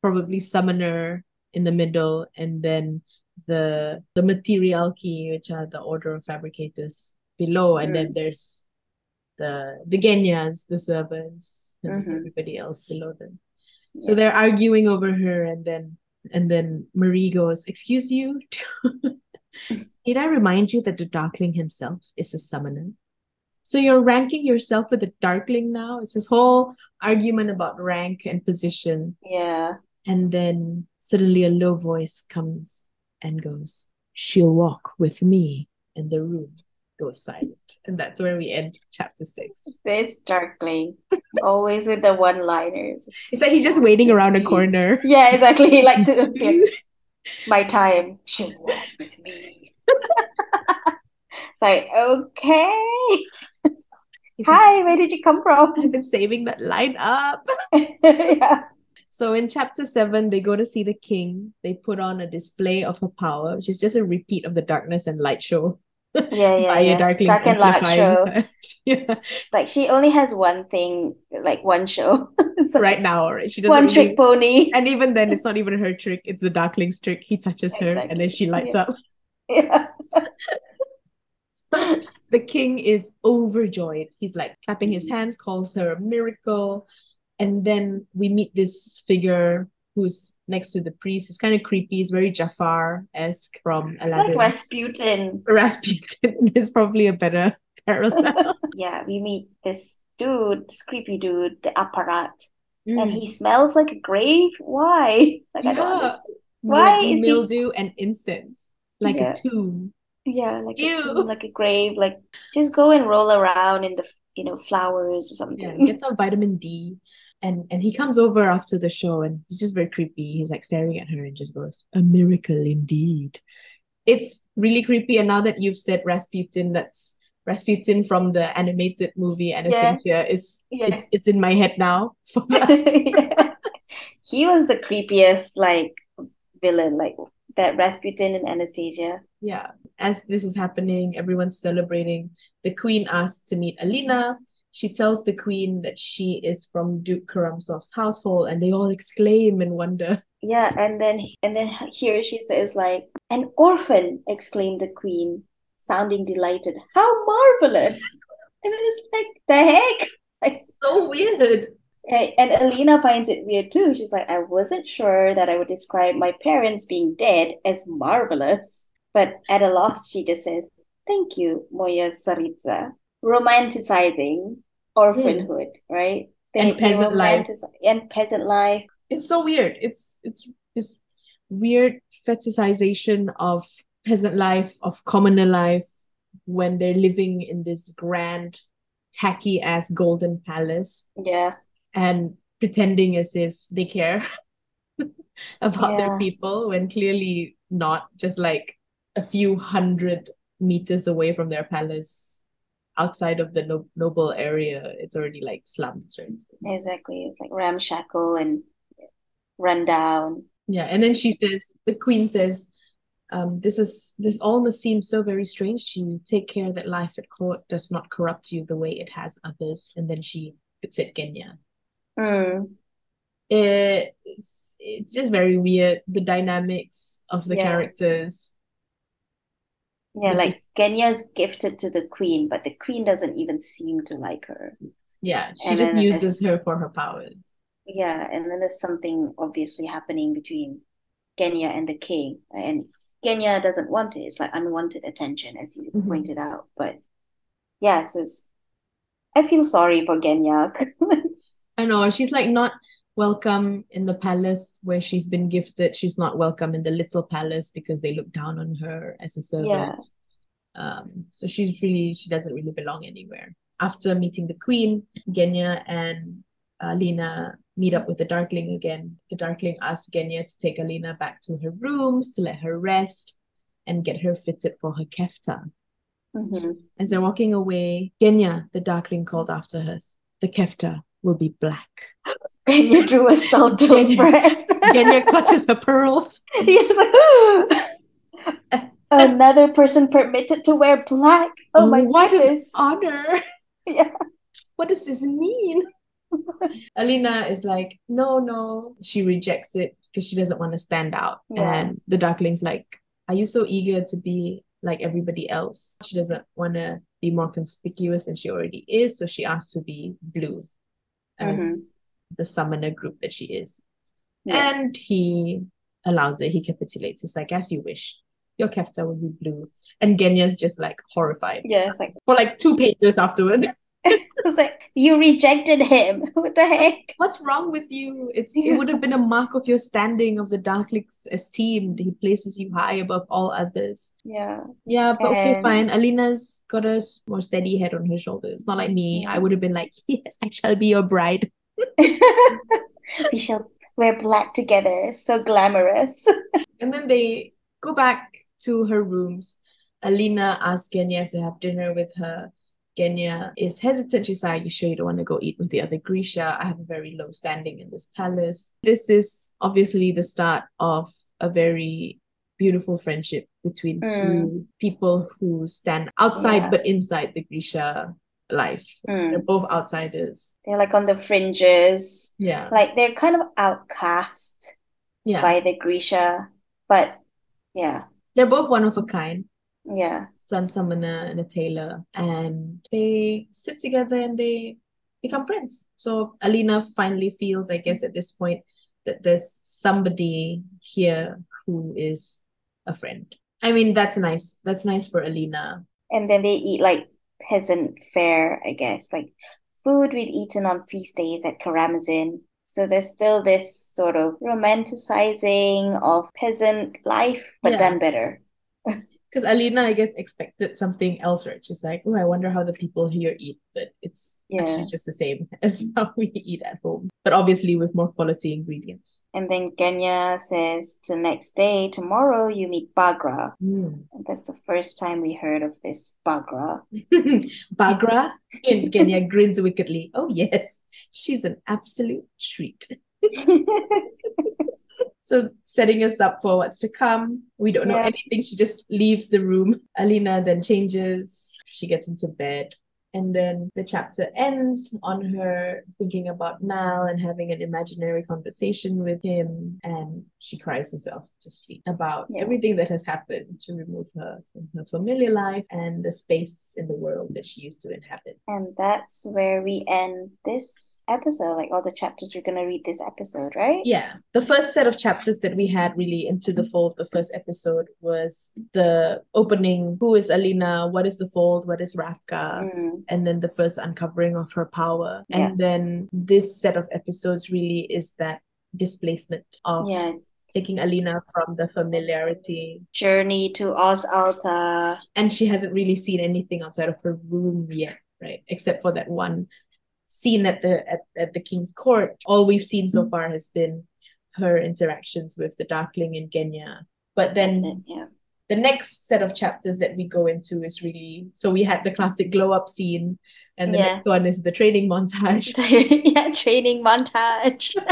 S1: probably summoner in the middle, and then the the materialki, which are the order of fabricators below, and then there's the the genyas, the servants, and
S2: Mhm.
S1: everybody else below them. So they're arguing over her, and then and then Marie goes, "Excuse you, <laughs> did I remind you that the Darkling himself is a summoner?" So you're ranking yourself with the Darkling now. It's this whole argument about rank and position.
S2: Yeah.
S1: And then suddenly a low voice comes and goes, She'll walk with me. in the room goes silent. And that's where we end chapter six.
S2: This Darkling. Always with the one-liners.
S1: It's like he's just waiting around a corner. <laughs>
S2: Yeah, exactly. He like to appear. My time. She'll walk with me. <laughs> it's like, okay. Hi, where did you come from?
S1: I've been saving that line up. <laughs>
S2: yeah.
S1: So in chapter seven, they go to see the king. They put on a display of her power, which is just a repeat of the darkness and light show.
S2: Yeah, yeah, <laughs>
S1: by
S2: yeah.
S1: Darkling's
S2: Dark and Light show.
S1: touch. <laughs> yeah.
S2: Like she only has one thing, like one show. <laughs> So,
S1: Right now, right? She doesn't
S2: One
S1: really-
S2: trick pony.
S1: And even then, it's not even her trick. It's the Darkling's trick. He touches her and then she lights
S2: Yeah.
S1: up.
S2: Yeah.
S1: the king is overjoyed. He's like clapping his mm-hmm. hands, calls her a miracle. And then we meet this figure who's next to the priest. It's kind of creepy. He's very Jafar-esque from Aladdin.
S2: Like Rasputin.
S1: Rasputin <laughs> is probably a better <laughs> parallel. <laughs>
S2: Yeah, we meet this dude, this creepy dude, the apparat.
S1: Mm.
S2: And he smells like a grave. Why? Like I don't
S1: Yeah.
S2: understand.
S1: Like
S2: Why is he-
S1: mildew and incense, like
S2: Yeah.
S1: a tomb.
S2: Yeah, like a tomb, like a grave. Like just go and roll around in the you know flowers or something.
S1: Yeah, get some vitamin D. And and he comes over after the show and he's just very creepy. He's like staring at her and just goes, A miracle indeed. It's really creepy. And now that you've said Rasputin, that's Rasputin from the animated movie Anastasia is
S2: Yeah.
S1: it's, it's in my head now. <laughs>
S2: Yeah. He was the creepiest like villain, like that Rasputin and Anastasia.
S1: yeah. As this is happening, everyone's celebrating. The queen asks to meet Alina. She tells the queen that she is from Duke Keramsov's household, and they all exclaim and wonder.
S2: Yeah, and then and then here she says like an orphan, exclaimed the queen, sounding delighted. How marvelous! And it's like the heck? Like,
S1: So weird.
S2: and and Alina finds it weird too. She's like, I wasn't sure that I would describe my parents being dead as marvelous. But at a loss, she just says, Thank you, Moya Saritza. Romanticizing orphanhood, right?
S1: And peasant life.
S2: And peasant life.
S1: it's so weird. It's it's this weird fetishization of peasant life, of commoner life, when they're living in this grand, tacky ass golden palace
S2: Yeah.
S1: and pretending as if they care <laughs> about their people when clearly not, just like a few hundred meters away from their palace. Outside of the no- noble area, it's already like slums, right?
S2: Exactly. It's like ramshackle and rundown.
S1: Yeah, and then she says, the queen says, um, this is this all must seem so very strange to you. Take care that life at court does not corrupt you the way it has others. And then she puts it Genya.
S2: Mm.
S1: It's it's just very weird. The dynamics of the
S2: Yeah.
S1: characters.
S2: Yeah, like Genya's gifted to the queen, but the queen doesn't even seem to like her.
S1: Yeah, she
S2: And
S1: just uses her for her powers.
S2: yeah, and then there's something obviously happening between Genya and the king, and Genya doesn't want it. It's like unwanted attention, as you
S1: Mhm.
S2: pointed out. But yeah, so it's, I feel sorry for Genya. <laughs>
S1: I know she's like not welcome in the palace where she's been gifted. She's not welcome in the little palace because they look down on her as a servant. Yeah. Um, so she's really she doesn't really belong anywhere. After meeting the queen, Genya and Alina meet up with the Darkling again. The Darkling asks Genya to take Alina back to her rooms to let her rest and get her fitted for her kefta.
S2: Mhm.
S1: As they're walking away, Genya, the Darkling, called after her. The kefta will be black. <laughs>
S2: Genya drew a startled
S1: Genya-
S2: breath.
S1: Genya clutches her pearls. <laughs>
S2: Yes. <laughs> Another person permitted to wear black. Oh my
S1: what
S2: goodness.
S1: an honor. <laughs>
S2: Yeah.
S1: What does this mean? Alina is like, no, no. She rejects it because she doesn't want to stand out.
S2: Yeah.
S1: And the Darkling's like, are you so eager to be like everybody else? She doesn't want to be more conspicuous than she already is. So she asks to be blue as
S2: Mhm.
S1: The summoner group that she is.
S2: Yeah.
S1: And he allows it. He capitulates. He's like, as you wish. Your kefta will be blue. And Genya's just like horrified
S2: Yeah, it's like
S1: for like two pages afterwards. <laughs>
S2: it's like you rejected him. <laughs> What the heck?
S1: What's wrong with you? It's it would have been a mark of your standing of the Darkling's esteem. He places you high above all others.
S2: Yeah.
S1: Yeah, but okay, fine. Alina's got a more steady head on her shoulders. Not like me. I would have been like, yes, I shall be your bride.
S2: We shall wear black together. So glamorous. <laughs>
S1: And then they go back to her rooms. Alina asks Genya to have dinner with her. Genya is hesitant. She's like, You sure you don't want to go eat with the other Grisha? I have a very low standing in this palace. This is obviously the start of a very beautiful friendship between
S2: Mm.
S1: two people who stand outside
S2: Yeah.
S1: but inside the Grisha life.
S2: Mm.
S1: They're both outsiders.
S2: They're like on the fringes.
S1: Yeah.
S2: Like they're kind of outcast
S1: Yeah.
S2: by the Grisha. But yeah.
S1: They're both one of a kind.
S2: Yeah.
S1: sun summoner and a tailor and they sit together and they become friends so alina finally feels i guess at this point that there's somebody here who is a friend i mean that's nice that's nice for alina
S2: And then they eat like peasant fare, I guess, like food we'd eaten on feast days at Keramzin. So there's still this sort of romanticizing of peasant life, but
S1: Yeah.
S2: done better. <laughs>
S1: because alina i guess expected something else right she's like oh i wonder how the people here eat but it's
S2: Yeah.
S1: actually just the same <laughs> as how we eat at home but obviously with more quality ingredients
S2: And then Genya says the next day, tomorrow you meet Bagra.
S1: Mm.
S2: That's the first time we heard of this Bagra. <laughs>
S1: Bagra and Genya grins wickedly. Oh yes, she's an absolute treat. <laughs> So setting us up for what's to come. We don't know
S2: Yeah.
S1: anything. She just leaves the room. Alina then changes. She gets into bed. And then the chapter ends on her thinking about Mal and having an imaginary conversation with him. And she cries herself to sleep about
S2: Yeah.
S1: everything that has happened to remove her from her familiar life and the space in the world that she used to inhabit.
S2: And that's where we end this episode. Like all the chapters we're gonna read this episode, right?
S1: Yeah, the first set of chapters that we had really into the fold, the first episode was the opening Who is Alina? What is the fold? What is Ravka?
S2: Mm,
S1: And then the first uncovering of her power.
S2: Yeah.
S1: And then this set of episodes really is that displacement of
S2: yeah.
S1: taking Alina from the familiarity.
S2: Journey to Os Alta.
S1: And she hasn't really seen anything outside of her room yet, right? Except for that one scene at the at, at the king's court. All we've seen so mm-hmm. far has been her interactions with the Darkling and Genya. But
S2: That's it,
S1: then
S2: yeah.
S1: The next set of chapters that we go into is really so we had the classic glow up scene, and the
S2: Yeah.
S1: next one is the training montage. <laughs>
S2: yeah, training montage. <laughs>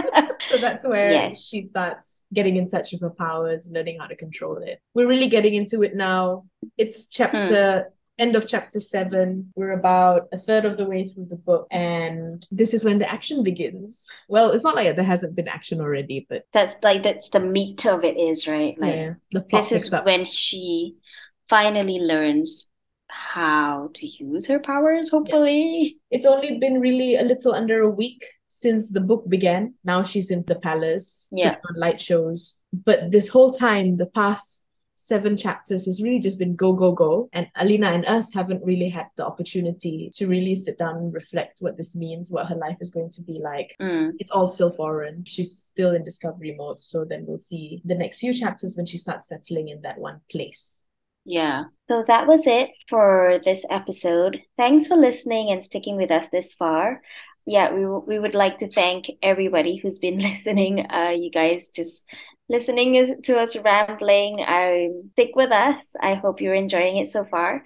S1: So that's where
S2: Yes.
S1: she starts getting in touch with her powers, learning how to control it. We're really getting into it now. It's chapter end of chapter seven. We're about a third of the way through the book, and this is when the action begins. Well, it's not like there hasn't been action already, but
S2: That's like that's the meat of it is, right? Like
S1: yeah, the plot
S2: this is
S1: up.
S2: when she finally learns how to use her powers, hopefully.
S1: It's only been really a little under a week since the book began, now she's in the palace,
S2: Yeah.
S1: on light shows. But this whole time, the past seven chapters has really just been go, go, go. And Alina and us haven't really had the opportunity to really sit down and reflect what this means, what her life is going to be like.
S2: Mm.
S1: It's all still foreign. She's still in discovery mode. So then we'll see the next few chapters when she starts settling in that one place.
S2: Yeah. So that was it for this episode. Thanks for listening and sticking with us this far. Yeah, we w- we would like to thank everybody who's been <laughs> listening. Uh, you guys just listening to us rambling. Um, stick with us. I hope you're enjoying it so far.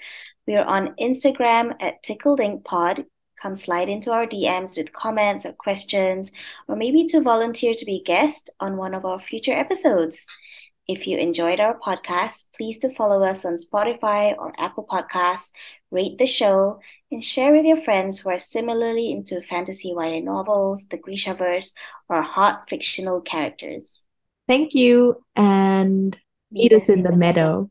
S2: We are on Instagram at Tickled Ink Pod. Come slide into our DMs with comments or questions, or maybe to volunteer to be a guest on one of our future episodes. If you enjoyed our podcast, please to follow us on Spotify or Apple Podcasts, rate the show, and share with your friends who are similarly into fantasy YA novels, the Grishaverse, or hot fictional characters.
S1: Thank you and meet us in the meadow.